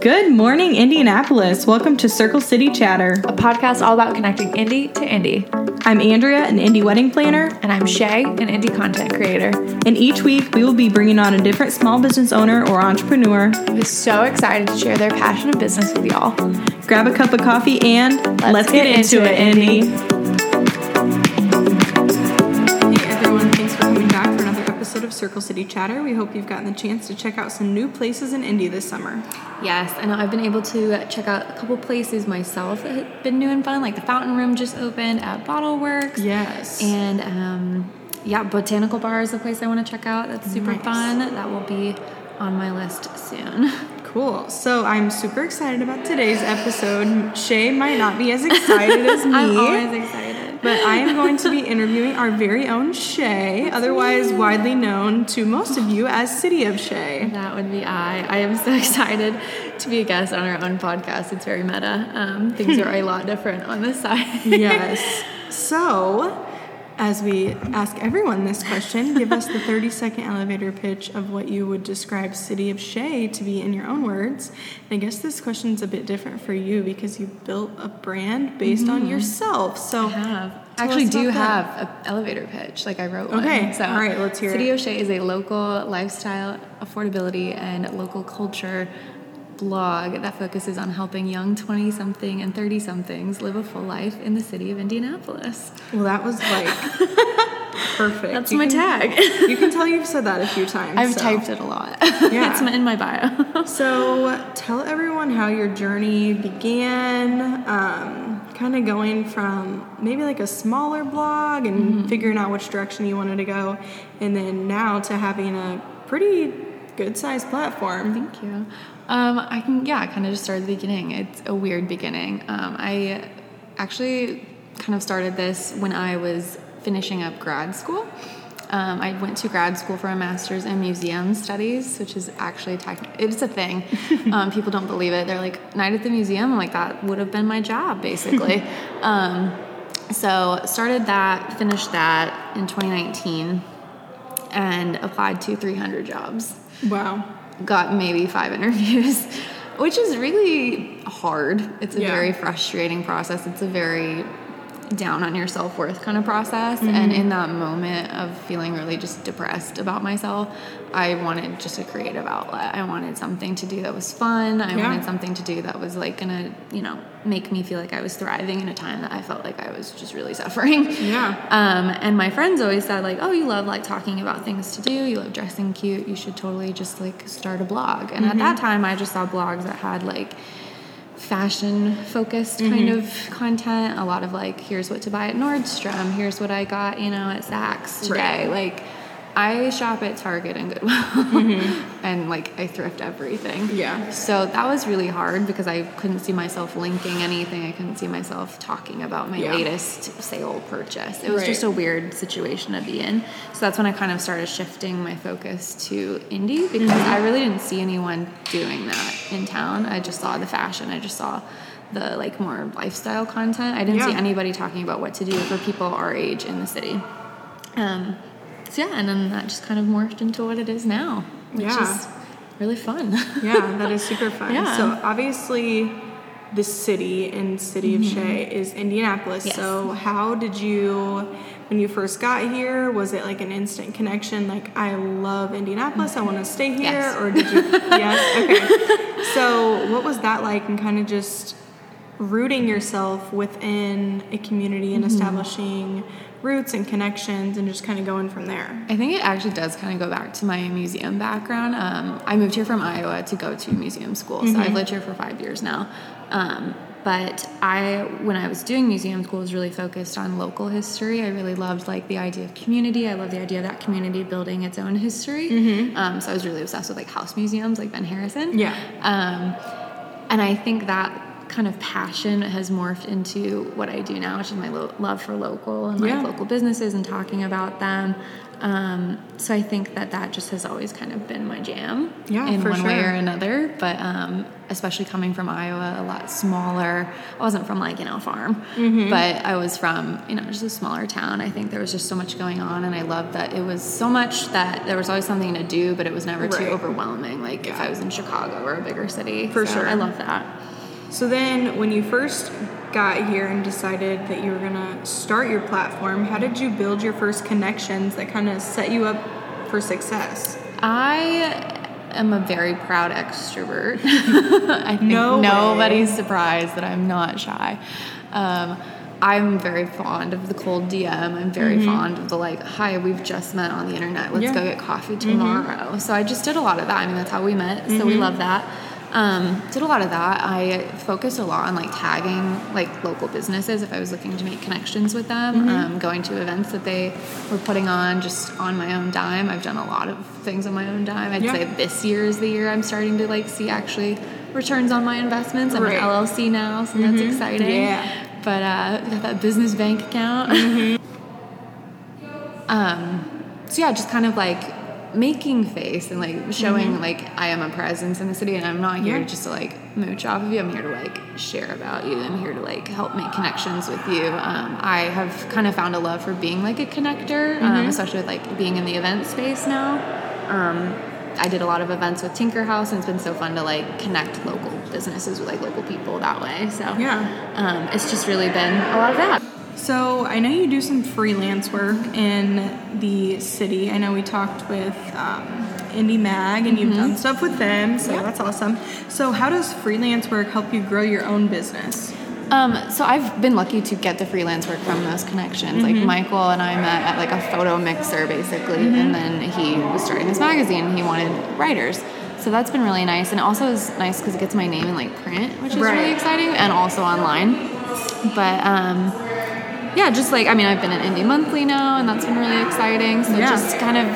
Good morning, Indianapolis. Welcome to Circle City Chatter. a podcast all about connecting Indy to Indy. I'm Andrea, an Indy wedding planner, And I'm Shay, an Indy content creator. and each week we will be bringing on a different small business owner or entrepreneur. Who's so excited to share their passion and business with y'all. Grab a cup of coffee and let's, get, into, it, Indy. Hey Circle City Chatter. We hope you've gotten the chance to check out some new places in Indy this summer. Yes, and I've been able to check out a couple places myself that have been new and fun. Like the Fountain Room just opened at Bottle Works. Yes. And um, yeah, Botanical Bar is a place I want to check out. That's super Nice. fun. That will be on my list soon. Cool. So I'm super excited about today's episode. Shay might not be as excited as me. I'm always excited. But I am going to be interviewing our very own Shay, otherwise widely known to most of you as City of Shay. That would be I. I am so excited to be a guest on our own podcast. It's very meta. Um, things are a lot different on this side. Yes. So, as we ask everyone this question, give us the 30 second elevator pitch of what you would describe City of Shay to be in your own words. And I guess this question's a bit different for you because you built a brand based on yourself. So, Mm-hmm. have. Actually, do have an elevator pitch. Like I wrote one. Okay, So, all right, let's hear it. City it. of Shay is a local lifestyle, affordability, and local culture blog that focuses on helping young 20 something and 30 somethings live a full life in the city of Indianapolis. well, that was like perfect. That's You my can- tag. You can tell you've said that a few times. I've so. typed it a lot. Yeah. it's in my bio. So, tell everyone how your journey began, um, kind of going from maybe like a smaller blog and Mm-hmm. figuring out which direction you wanted to go, and then now to having a pretty good sized platform. Thank you. Um, I can, yeah, I kind of just started at the beginning. It's a weird beginning. Um, I actually kind of started this when I was finishing up grad school. Um, I went to grad school for a master's in museum studies, which is actually tech- it's a thing. um, people don't believe it. They're like, night at the museum. I'm like, that would have been my job, basically. um, so started that, finished that in 2019, and applied to 300 jobs Wow. Got maybe five interviews, which is really hard. It's a Yeah. very frustrating process. It's a very down on your self worth kind of process. And in that moment of feeling really just depressed about myself, I wanted just a creative outlet. I wanted something to do that was fun. I Yeah. wanted something to do that was like gonna, you know, make me feel like I was thriving in a time that I felt like I was just really suffering. Yeah. Um, and my friends always said like, "Oh, you love like talking about things to do. You love dressing cute. You should totally just like start a blog." And at that time, I just saw blogs that had like fashion focused kind mm-hmm. of content. A lot of like, "Here's what to buy at Nordstrom. Here's what I got, you know, at Saks today." Like, I shop at Target and Goodwill, and like I thrift everything. Yeah. So that was really hard because I couldn't see myself linking anything. I couldn't see myself talking about my Yeah. latest sale purchase. It was Right. just a weird situation to be in. So that's when I kind of started shifting my focus to Indy because I really didn't see anyone doing that in town. I just saw the fashion. I just saw the like more lifestyle content. I didn't see anybody talking about what to do for people our age in the city. Um, yeah, and then that just kind of morphed into what it is now, which Yeah. is really fun. Yeah, that is super fun. Yeah. So obviously, the city and City of mm-hmm. Shay is Indianapolis. Yes. So how did you, when you first got here, was it like an instant connection? Like I love Indianapolis, I want to stay here, Yes. or did you? yes. Okay. So what was that like, and kind of just rooting yourself within a community and establishing roots and connections, and just kind of going from there. I think it actually does kind of go back to my museum background. Um, I moved here from Iowa to go to museum school, so I've lived here for five years now. Um, but I, when I was doing museum school, was really focused on local history. I really loved like the idea of community. I love the idea of that community building its own history. Um, so I was really obsessed with like house museums, like Ben Harrison. Yeah. Um, and I think that kind of passion has morphed into what I do now, which is my lo- love for local and like Yeah. local businesses and talking about them. Um, so I think that that just has always kind of been my jam Yeah, in one way or another. But um, especially coming from Iowa, a lot smaller. I wasn't from like you know a farm, Mm-hmm. but I was from you know just a smaller town. I think there was just so much going on, and I loved that it was so much that there was always something to do, but it was never too overwhelming. Like if I was in Chicago or a bigger city, For So sure. I love that. So then, when you first got here and decided that you were gonna start your platform, how did you build your first connections that kind of set you up for success? I am a very proud extrovert. I think No way. nobody's surprised that I'm not shy. Um, I'm very fond of the cold DM. I'm very fond of the like, hi, we've just met on the internet. Let's Mm-hmm. Yeah. Mm-hmm. go get coffee tomorrow. So I just did a lot of that. I mean, that's how we met. So we love that. Um, did a lot of that. I focused a lot on like tagging like local businesses if I was looking to make connections with them. Mm-hmm. Um, going to events that they were putting on just on my own dime. I've done a lot of things on my own dime. I'd Yeah. say this year is the year I'm starting to like see actually returns on my investments. I'm Right. an LLC now, so that's exciting. Yeah. But uh, got that business bank account. um, so yeah, just kind of like making face and like showing like I am a presence in the city, and I'm not here Yeah. just to like mooch off of you. I'm here to like share about you. I'm here to like help make connections with you. Um, I have kind of found a love for being like a connector, um, especially with like being in the event space now. Um, I did a lot of events with Tinker House, and it's been so fun to like connect local businesses with like local people that way. So Yeah. um, it's just really been a lot of that. So I know you do some freelance work in the city. I know we talked with um, Indie Mag, and you've done stuff with them, so that's awesome. So how does freelance work help you grow your own business? Um, so I've been lucky to get the freelance work from those connections. Like Michael and I met at like a photo mixer basically, and then he was starting his magazine. He wanted writers, so that's been really nice. And also is nice because it gets my name in like print, which is Right. really exciting, and also online. But um, yeah, just like I mean, I've been at Indy Monthly now, and that's been really exciting. So Yeah. just kind of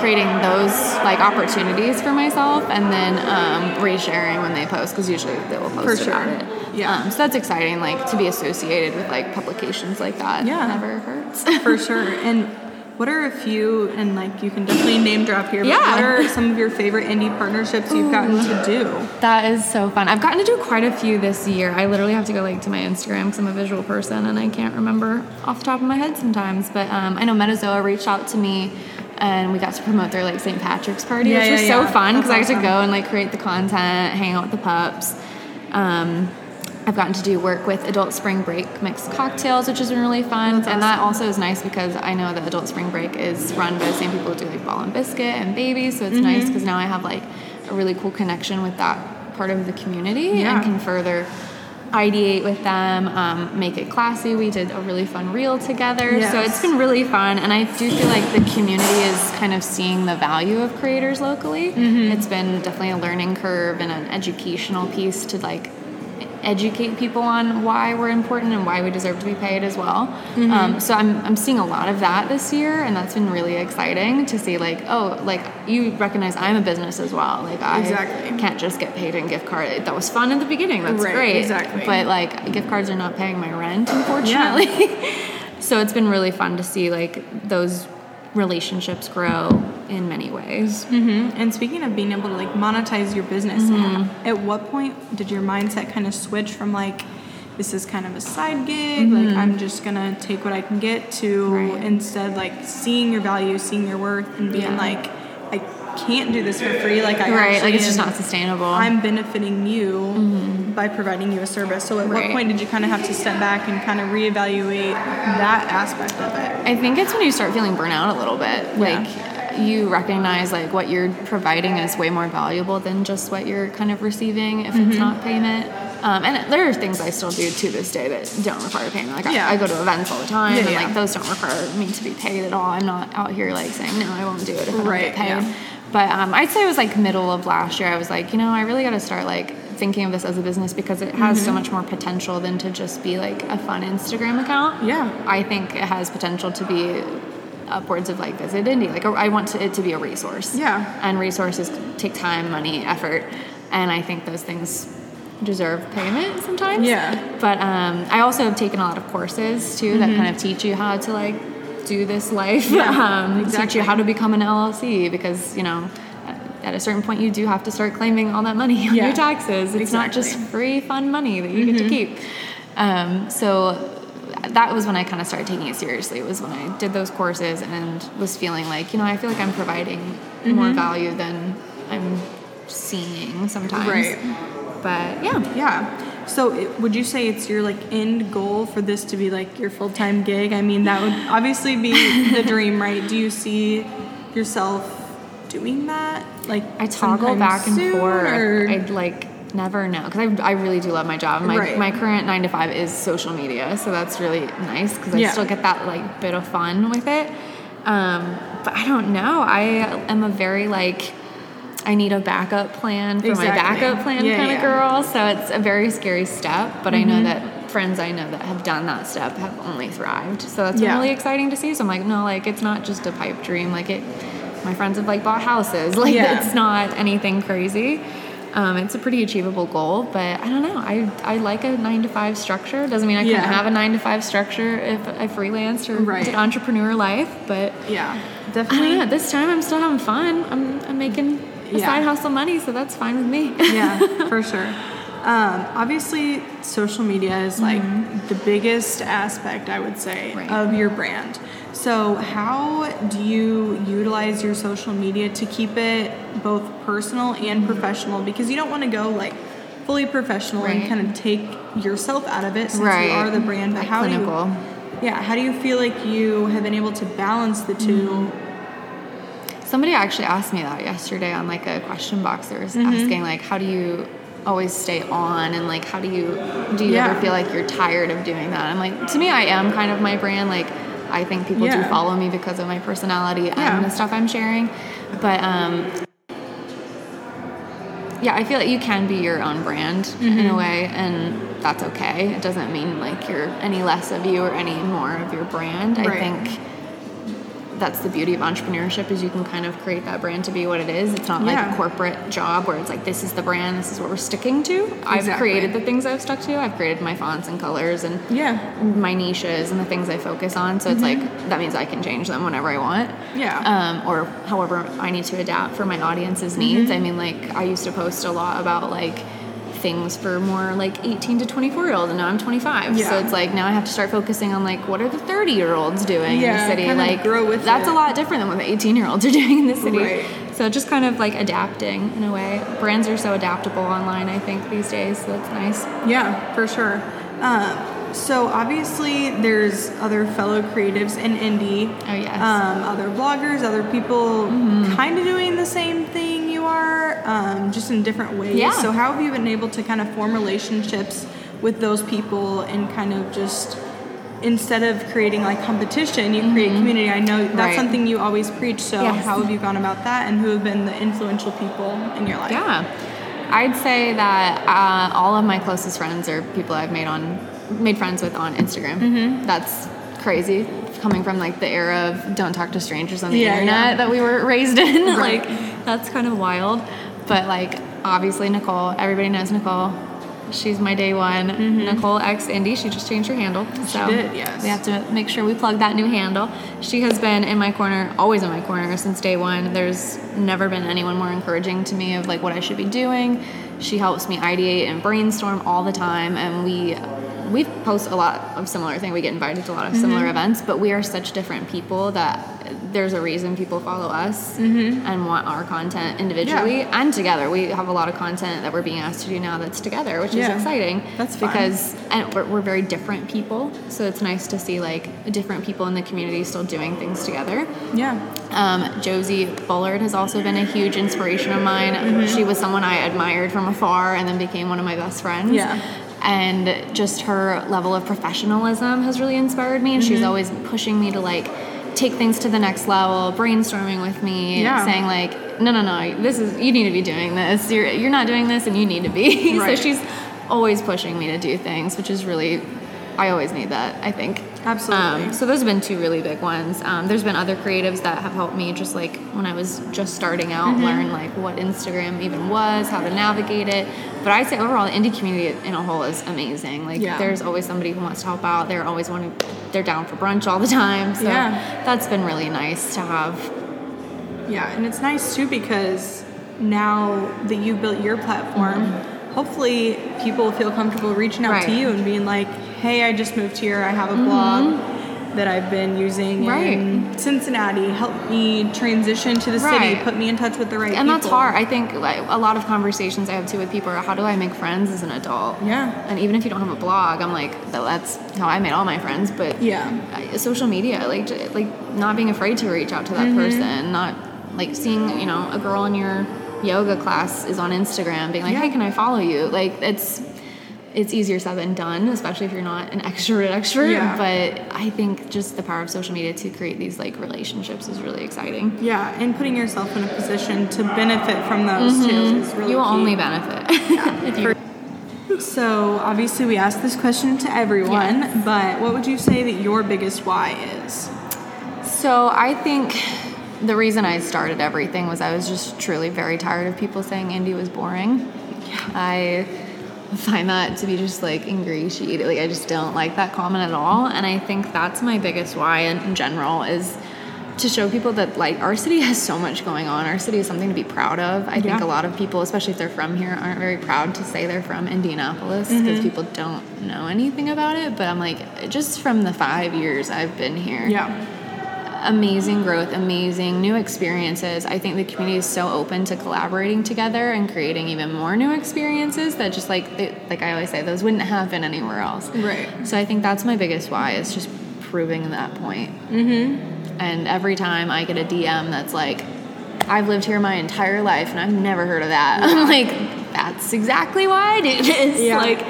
creating those like opportunities for myself, and then um, resharing when they post because usually they will post For about sure. it. Yeah. Um, so that's exciting, like to be associated with like publications like that. Yeah. never hurts. For sure. And what are a few, and like you can definitely name drop here, but Yeah. what are some of your favorite Indy partnerships you've gotten to do? that is so fun. I've gotten to do quite a few this year. I literally have to go like to my Instagram because I'm a visual person and I can't remember off the top of my head sometimes. But um, I know Metazoa reached out to me. And we got to promote their like St. Patrick's party, Yeah, which yeah, was so fun because I That's got to go and like create the content, hang out with the pups. Um, I've gotten to do work with Adult Spring Break mixed cocktails, which has been really fun. And that also is nice because I know that Adult Spring Break is run by the same people who do like Ball and Biscuit and Babies. So it's Mm-hmm. nice because now I have like a really cool connection with that part of the community Yeah. and can further ideate with them, um, make it classy. We did a really fun reel together. So it's been really fun. And I do feel like the community is kind of seeing the value of creators locally. Mm-hmm. It's been definitely a learning curve and an educational piece to like educate people on why we're important and why we deserve to be paid as well. Mm-hmm. Um, so I'm, I'm seeing a lot of that this year, and that's been really exciting to see. Like, oh, like you recognize I'm a business as well. Like I Exactly. can't just get paid in gift card. That was fun in the beginning. That's Right, great. exactly. But like gift cards are not paying my rent, unfortunately. Yeah. so it's been really fun to see like those relationships grow in many ways. And speaking of being able to like monetize your business, Mm-hmm. at what point did your mindset kind of switch from like this is kind of a side gig, Mm-hmm. like I'm just gonna take what I can get to Right. instead like seeing your value, seeing your worth, and being Yeah. like I can't do this for free. Like I Right, like it's just not sustainable. I'm benefiting you by providing you a service. So at what Mm-hmm. Point did you kind of have to step back and kind of reevaluate that aspect of it? I think it's when you start feeling burnout a little bit. Like you recognize like what you're providing is way more valuable than just what you're kind of receiving if it's not payment. Um, and there are things I still do to this day that don't require payment. Like Yeah. I, I go to events all the time, Yeah, and yeah. like those don't require me to be paid at all. I'm not out here like saying no, I won't do it if I don't Right, get paid. yeah. But um, I'd say it was like middle of last year. I was like, you know, I really got to start like thinking of this as a business because it has Mm-hmm. so much more potential than to just be like a fun Instagram account. Yeah. I think it has potential to be upwards of like Visit Indy. Like I want to, it to be a resource. Yeah. And resources take time, money, effort, and I think those things deserve payment sometimes. Yeah. But um, I also have taken a lot of courses too that kind of teach you how to like do this life. Yeah, um, Teach you how to become an LLC because you know. At a certain point, you do have to start claiming all that money on Yeah, your taxes. It's not just free, fun money that you get to keep. Um, so that was when I kind of started taking it seriously. It was when I did those courses and was feeling like, you know, I feel like I'm providing more value than I'm seeing sometimes. Right. But yeah, Yeah. So, it, would you say it's your like end goal for this to be like your full time gig? I mean, that would obviously be the dream, right? Do you see yourself doing that? Like, I toggle back and soon, forth. or- I'd like never know because I, I really do love my job. My Right. my current nine to five is social media, so that's really nice because I Yeah. still get that like bit of fun with it. Um, but I don't know. I am a very like. I need a backup plan for Exactly. my backup plan Yeah, kind yeah. of girl. So it's a very scary step, but I know that friends I know that have done that step have only thrived. So that's really exciting to see. So I'm like, no, like it's not just a pipe dream. Like it, my friends have like bought houses. Like Yeah. it's not anything crazy. Um, it's a pretty achievable goal, but I don't know. I, I like a nine to five structure. Doesn't mean I Yeah. couldn't have a nine to five structure if I freelanced or Right. did entrepreneur life. But yeah, I definitely. know. At this time, I'm still having fun. I'm, I'm making a Yeah. side hustle money, so that's fine with me. yeah, for sure. Um, obviously, social media is like the biggest aspect, I would say, Right. of your brand. So, how do you utilize your social media to keep it both personal and professional? Because you don't want to go like fully professional and kind of take yourself out of it since Right. you are the brand. But Like how clinical. do you, yeah, how do you feel like you have been able to balance the 2 Somebody actually asked me that yesterday on like a question box. They were Mm-hmm. asking like, how do you always stay on, and like, how do you do you Yeah. ever feel like you're tired of doing that? I'm like, to me, I am kind of my brand. Like, I think people Yeah. do follow me because of my personality Yeah. and the stuff I'm sharing, but um. Yeah, I feel like you can be your own brand in Mm-hmm. a way, and that's okay. It doesn't mean like you're any less of you or any more of your brand. I think that's the beauty of entrepreneurship is you can kind of create that brand to be what it is. It's not like Yeah. a corporate job where it's like this is the brand, this is what we're sticking to. I've created the things I've stuck to. I've created my fonts and colors and Yeah. my niches and the things I focus on. So it's like that means I can change them whenever I want. Mm-hmm. Yeah. Um, or however I need to adapt for my audience's needs. I mean, like I used to post a lot about like things for more like 18 to 24 year old and now I'm 25 Yeah. so it's like now I have to start focusing on like what are the 30 year olds doing in the city like grow with that's it. a lot different than what the 18 year olds are doing in the city Right. so just kind of like adapting in a way brands are so adaptable online I think these days so that's nice Yeah, for sure. Um, so obviously, there's other fellow creatives in Indy. Oh, yes. Um, other bloggers, other people Mm-hmm. kind of doing the same thing you are, um, just in different ways. Yeah. So how have you been able to kind of form relationships with those people and kind of just instead of creating like competition, you create community. I know that's Mm-hmm. Right. something you always preach. So Yes. how have you gone about that, and who have been the influential people in your life? Yeah, I'd say that uh, all of my closest friends are people I've made on made friends with on Instagram. Mm-hmm. That's crazy coming from like the era of don't talk to strangers on the Yeah, internet yeah. that we were raised in. Right. like that's kind of wild. But like obviously Nicole, everybody knows Nicole. She's my day one. Nicole X Indy. She just changed her handle. So Mm-hmm. did, yes. We have to make sure we plug that new handle. She has been in my corner, always in my corner since day one. There's never been anyone more encouraging to me of like what I should be doing. She helps me ideate and brainstorm all the time, and we we post a lot of similar things. We get invited to a lot of similar mm-hmm. events, but we are such different people that there's a reason people follow us mm-hmm. and want our content individually Yeah. and together. We have a lot of content that we're being asked to do now that's together, which Yeah. is exciting. That's fun. because and we're, we're very different people, so it's nice to see like different people in the community still doing things together. Yeah. Um, Josie Bullard has also been a huge inspiration of mine. Mm-hmm. She was someone I admired from afar and then became one of my best friends. Yeah. And just her level of professionalism has really inspired me. And she's Mm-hmm. always pushing me to like take things to the next level, brainstorming with me, Yeah. saying like, no, no, no, this is you need to be doing this. You're you're not doing this, and you need to be. Right. so she's always pushing me to do things, which is really, I always need that. I think. Absolutely. Um, so those have been two really big ones. Um, there's been other creatives that have helped me, just like when I was just starting out, Mm-hmm. learn like what Instagram even was, how to navigate it. But I'd say overall, the Indy community in a whole is amazing. Like Yeah. there's always somebody who wants to help out. They're always wanting, they're down for brunch all the time. So Yeah. that's been really nice to have. Yeah, and it's nice too because now that you've built your platform, hopefully people feel comfortable reaching out Right. to you and being like, "Hey, I just moved here. I have a mm-hmm. blog that I've been using Right. in Cincinnati. Help me transition to the city. Put me in touch with the right And people." that's hard. I think like a lot of conversations I have too with people are how do I make friends as an adult? Yeah. And even if you don't have a blog, I'm like that's how I made all my friends. But Yeah. social media, like like not being afraid to reach out to that mm-hmm. person, not like seeing you know a girl in your yoga class is on Instagram, being like, Yeah. hey, can I follow you? Like it's it's easier said than done, especially if you're not an extrovert extrovert. Yeah. But I think just the power of social media to create these like relationships is really exciting. Yeah, and putting yourself in a position to benefit from those too is really Mm-hmm. you will key. only benefit. you So obviously we asked this question to everyone, Yes. but what would you say that your biggest why is? So I think the reason I started everything was I was just truly very tired of people saying Indy was boring. I find that to be just like ingratiating. Like I just don't like that comment at all. And I think that's my biggest why in, in general is to show people that like our city has so much going on. Our city is something to be proud of. I think a lot of people, especially if they're from here, aren't very proud to say they're from Indianapolis because mm-hmm. people don't know anything about it. But I'm like, just from the five years I've been here, Yeah. Amazing growth, amazing new experiences. I think the community is so open to collaborating together and creating even more new experiences that just like they, like I always say, those wouldn't happen anywhere else. Right. So I think that's my biggest why is just proving that point. Mm-hmm. And every time I get a DM that's like, I've lived here my entire life and I've never heard of that. I'm like, that's exactly why I do this. Yeah. Like,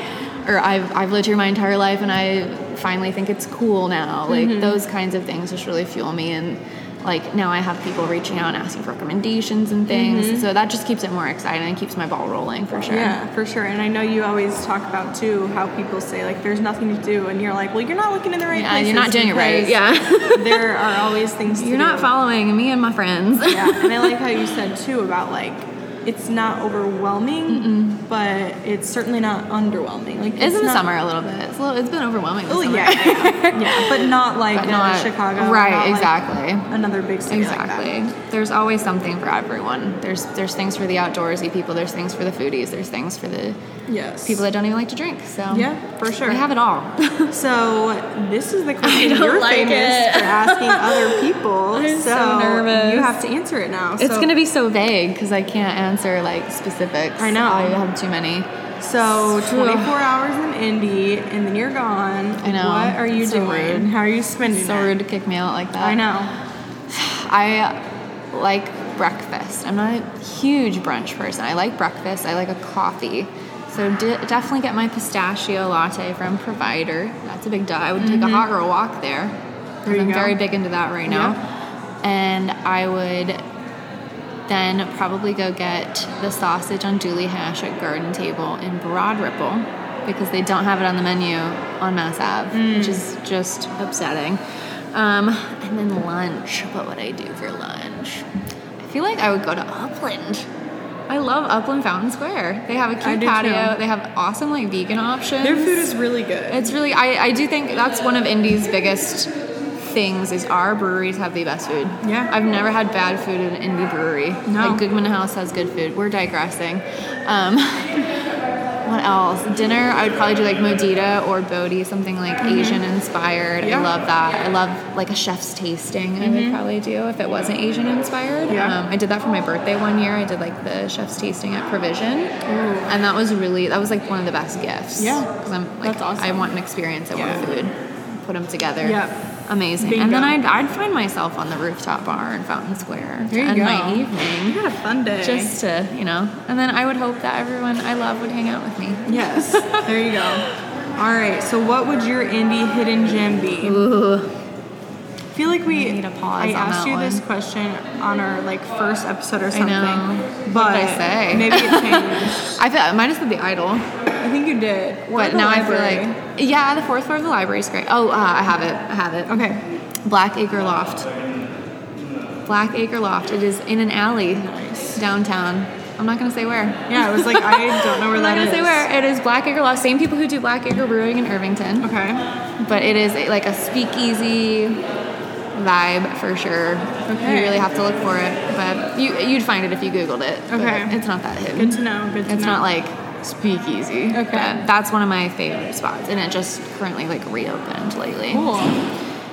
or I've, I've lived here my entire life and I finally think it's cool now. Like Mm-hmm. those kinds of things just really fuel me. And like now I have people reaching out and asking for recommendations and things. So that just keeps it more exciting and keeps my ball rolling for sure. Mm-hmm. Yeah, for sure. And I know you always talk about too how people say like there's nothing to do, and you're like, well, you're not looking in the right Yeah, you're not doing it right. Yeah. there are always things. to You're not do. following me and my friends. Yeah, and I like how you said too about like it's not overwhelming, but it's certainly not underwhelming. Like It's it's in the summer a little bit. It's, a little, it's been overwhelming. Oh yeah, yeah, yeah, but not like But uh, not- Chicago. right, not like exactly. another big city like. Exactly. There's always something for everyone. There's there's things for the outdoorsy people. There's things for the foodies. There's things for the Yes. people that don't even like to drink. So Yeah, for sure. we have it all. So this is the question you're like famous it. for asking other people. I'm so nervous. You have to answer it now. it's so, gonna be so vague because I can't answer like specifics. I know. I have too many. so 24 hours in Indy, and then you're gone. I know. What are you So doing? rude. How are you spending So it? rude to kick me out like that. I know. I like breakfast. I'm not a huge brunch person. I like breakfast. I like a coffee. So de- definitely get my pistachio latte from Provider. That's a big duh. I would take a hot girl walk there. Mm-hmm. There you I'm go. very big into that right now. Yeah. And I would then probably go get the sausage andouille hash at Garden Table in Broad Ripple because they don't have it on the menu on Mass Ave, Mm. which is just upsetting. Um, and then lunch. What would I do for lunch? I feel like I would go to Upland. I love Upland Fountain Square. They have a cute patio. too. They have awesome like vegan options. Their food is really good. It's really I, I do think that's one of Indy's biggest things is our breweries have the best food. Yeah. I've never had bad food in an Indy brewery. No. Like Guggman Haus has good food. We're digressing. Um, what else? Dinner, I would probably do like Modita or Bodhi, something like Asian inspired. Mm-hmm. Yeah. I love that. I love like a chef's tasting. I would probably do if it wasn't Asian inspired. Mm-hmm. Yeah. Um, I did that for my birthday one year. I did like the chef's tasting at Provision, and that was really that was like one of the best gifts. Yeah. because I'm like awesome. I want an experience. I Yeah. want food. Put them together. Yep. Amazing. Bingo. And then I'd, I'd find myself on the rooftop bar in Fountain Square There you go. my You evening. had a fun day. Just to, you know, and then I would hope that everyone I love would hang out with me. yes. there you go. All right. So what would your Indy hidden gem be? I feel like we. I need a pause I asked you this question on our like first episode or something. know. But did I say? maybe it changed. I feel I might have said the idol. I think you did. What? Now I feel like, yeah, the fourth floor of the library is great. Oh, uh, I have it. I have it. Okay. Black Acre Loft. Black Acre Loft. It is in an alley Nice. downtown. I'm not gonna say where. Yeah, I was like, I don't know where that is. I'm not gonna say where. It is Black Acre Loft. Same people who do Black Acre Brewing in Irvington. Okay. But it is like a speakeasy vibe for sure. Okay. You really have to look for it, but you you'd find it if you googled it. Okay. It's not that hidden. Good to know. Good to It's know. not like speakeasy. Okay. That's one of my favorite spots, and it just currently like reopened lately. Cool.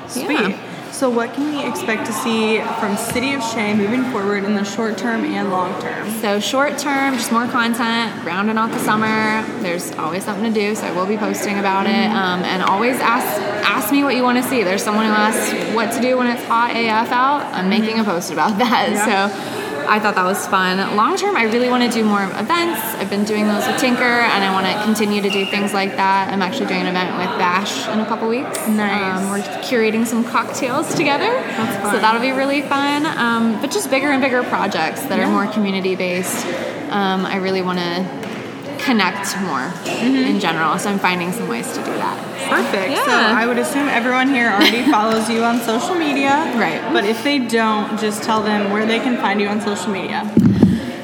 Sweet. Yeah. So, what can we expect to see from City of Shay moving forward in the short term and long term? So short term, just more content, rounding out the summer. There's always something to do, so I will be posting about it. Um, and always ask ask me what you want to see. There's someone who asks what to do when it's hot AF out. I'm making a post about that. Yeah. So I thought that was fun. Long term, I really want to do more events. I've been doing those with Tinker, and I want to continue to do things like that. I'm actually doing an event with Bash in a couple weeks. Nice. Um, we're curating some cocktails together. That's fun. So that'll be really fun. Um, but just bigger and bigger projects that Yeah. are more community based. Um, I really want to connect more Mm-hmm. in general. So I'm finding some ways to do that. Perfect. So, I would assume everyone here already follows you on social media. Right. But if they don't, just tell them where they can find you on social media.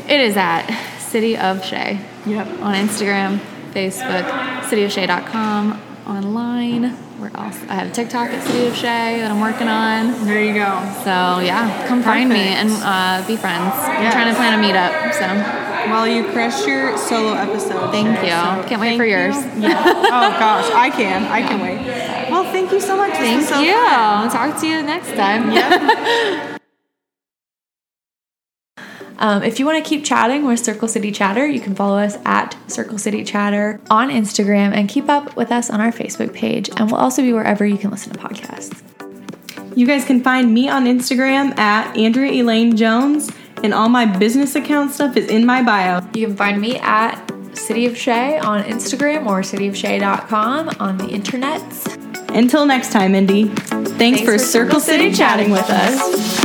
It is at City of Shay Yep. on Instagram, Facebook, cityofshay.com, online. Where else? I have a TikTok at City of Shay that I'm working on. There you go. So yeah, come find me and uh, be friends. I'm trying to plan a meetup. So Well, you crushed your solo episode. Thank Shay, you. so Can't wait thank for you. yours. Yeah. Oh gosh, I can. I can wait. Well, thank you so much. This thank so you. fun. I'll talk to you next time. Um, if you want to keep chatting with Circle City Chatter, you can follow us at Circle City Chatter on Instagram and keep up with us on our Facebook page. And we'll also be wherever you can listen to podcasts. You guys can find me on Instagram at Andrea Elaine Jones, and all my business account stuff is in my bio. You can find me at City of Shay on Instagram or cityofshay.com on the internet. Until next time, Indy. Thanks, for, Circle City, chatting with us.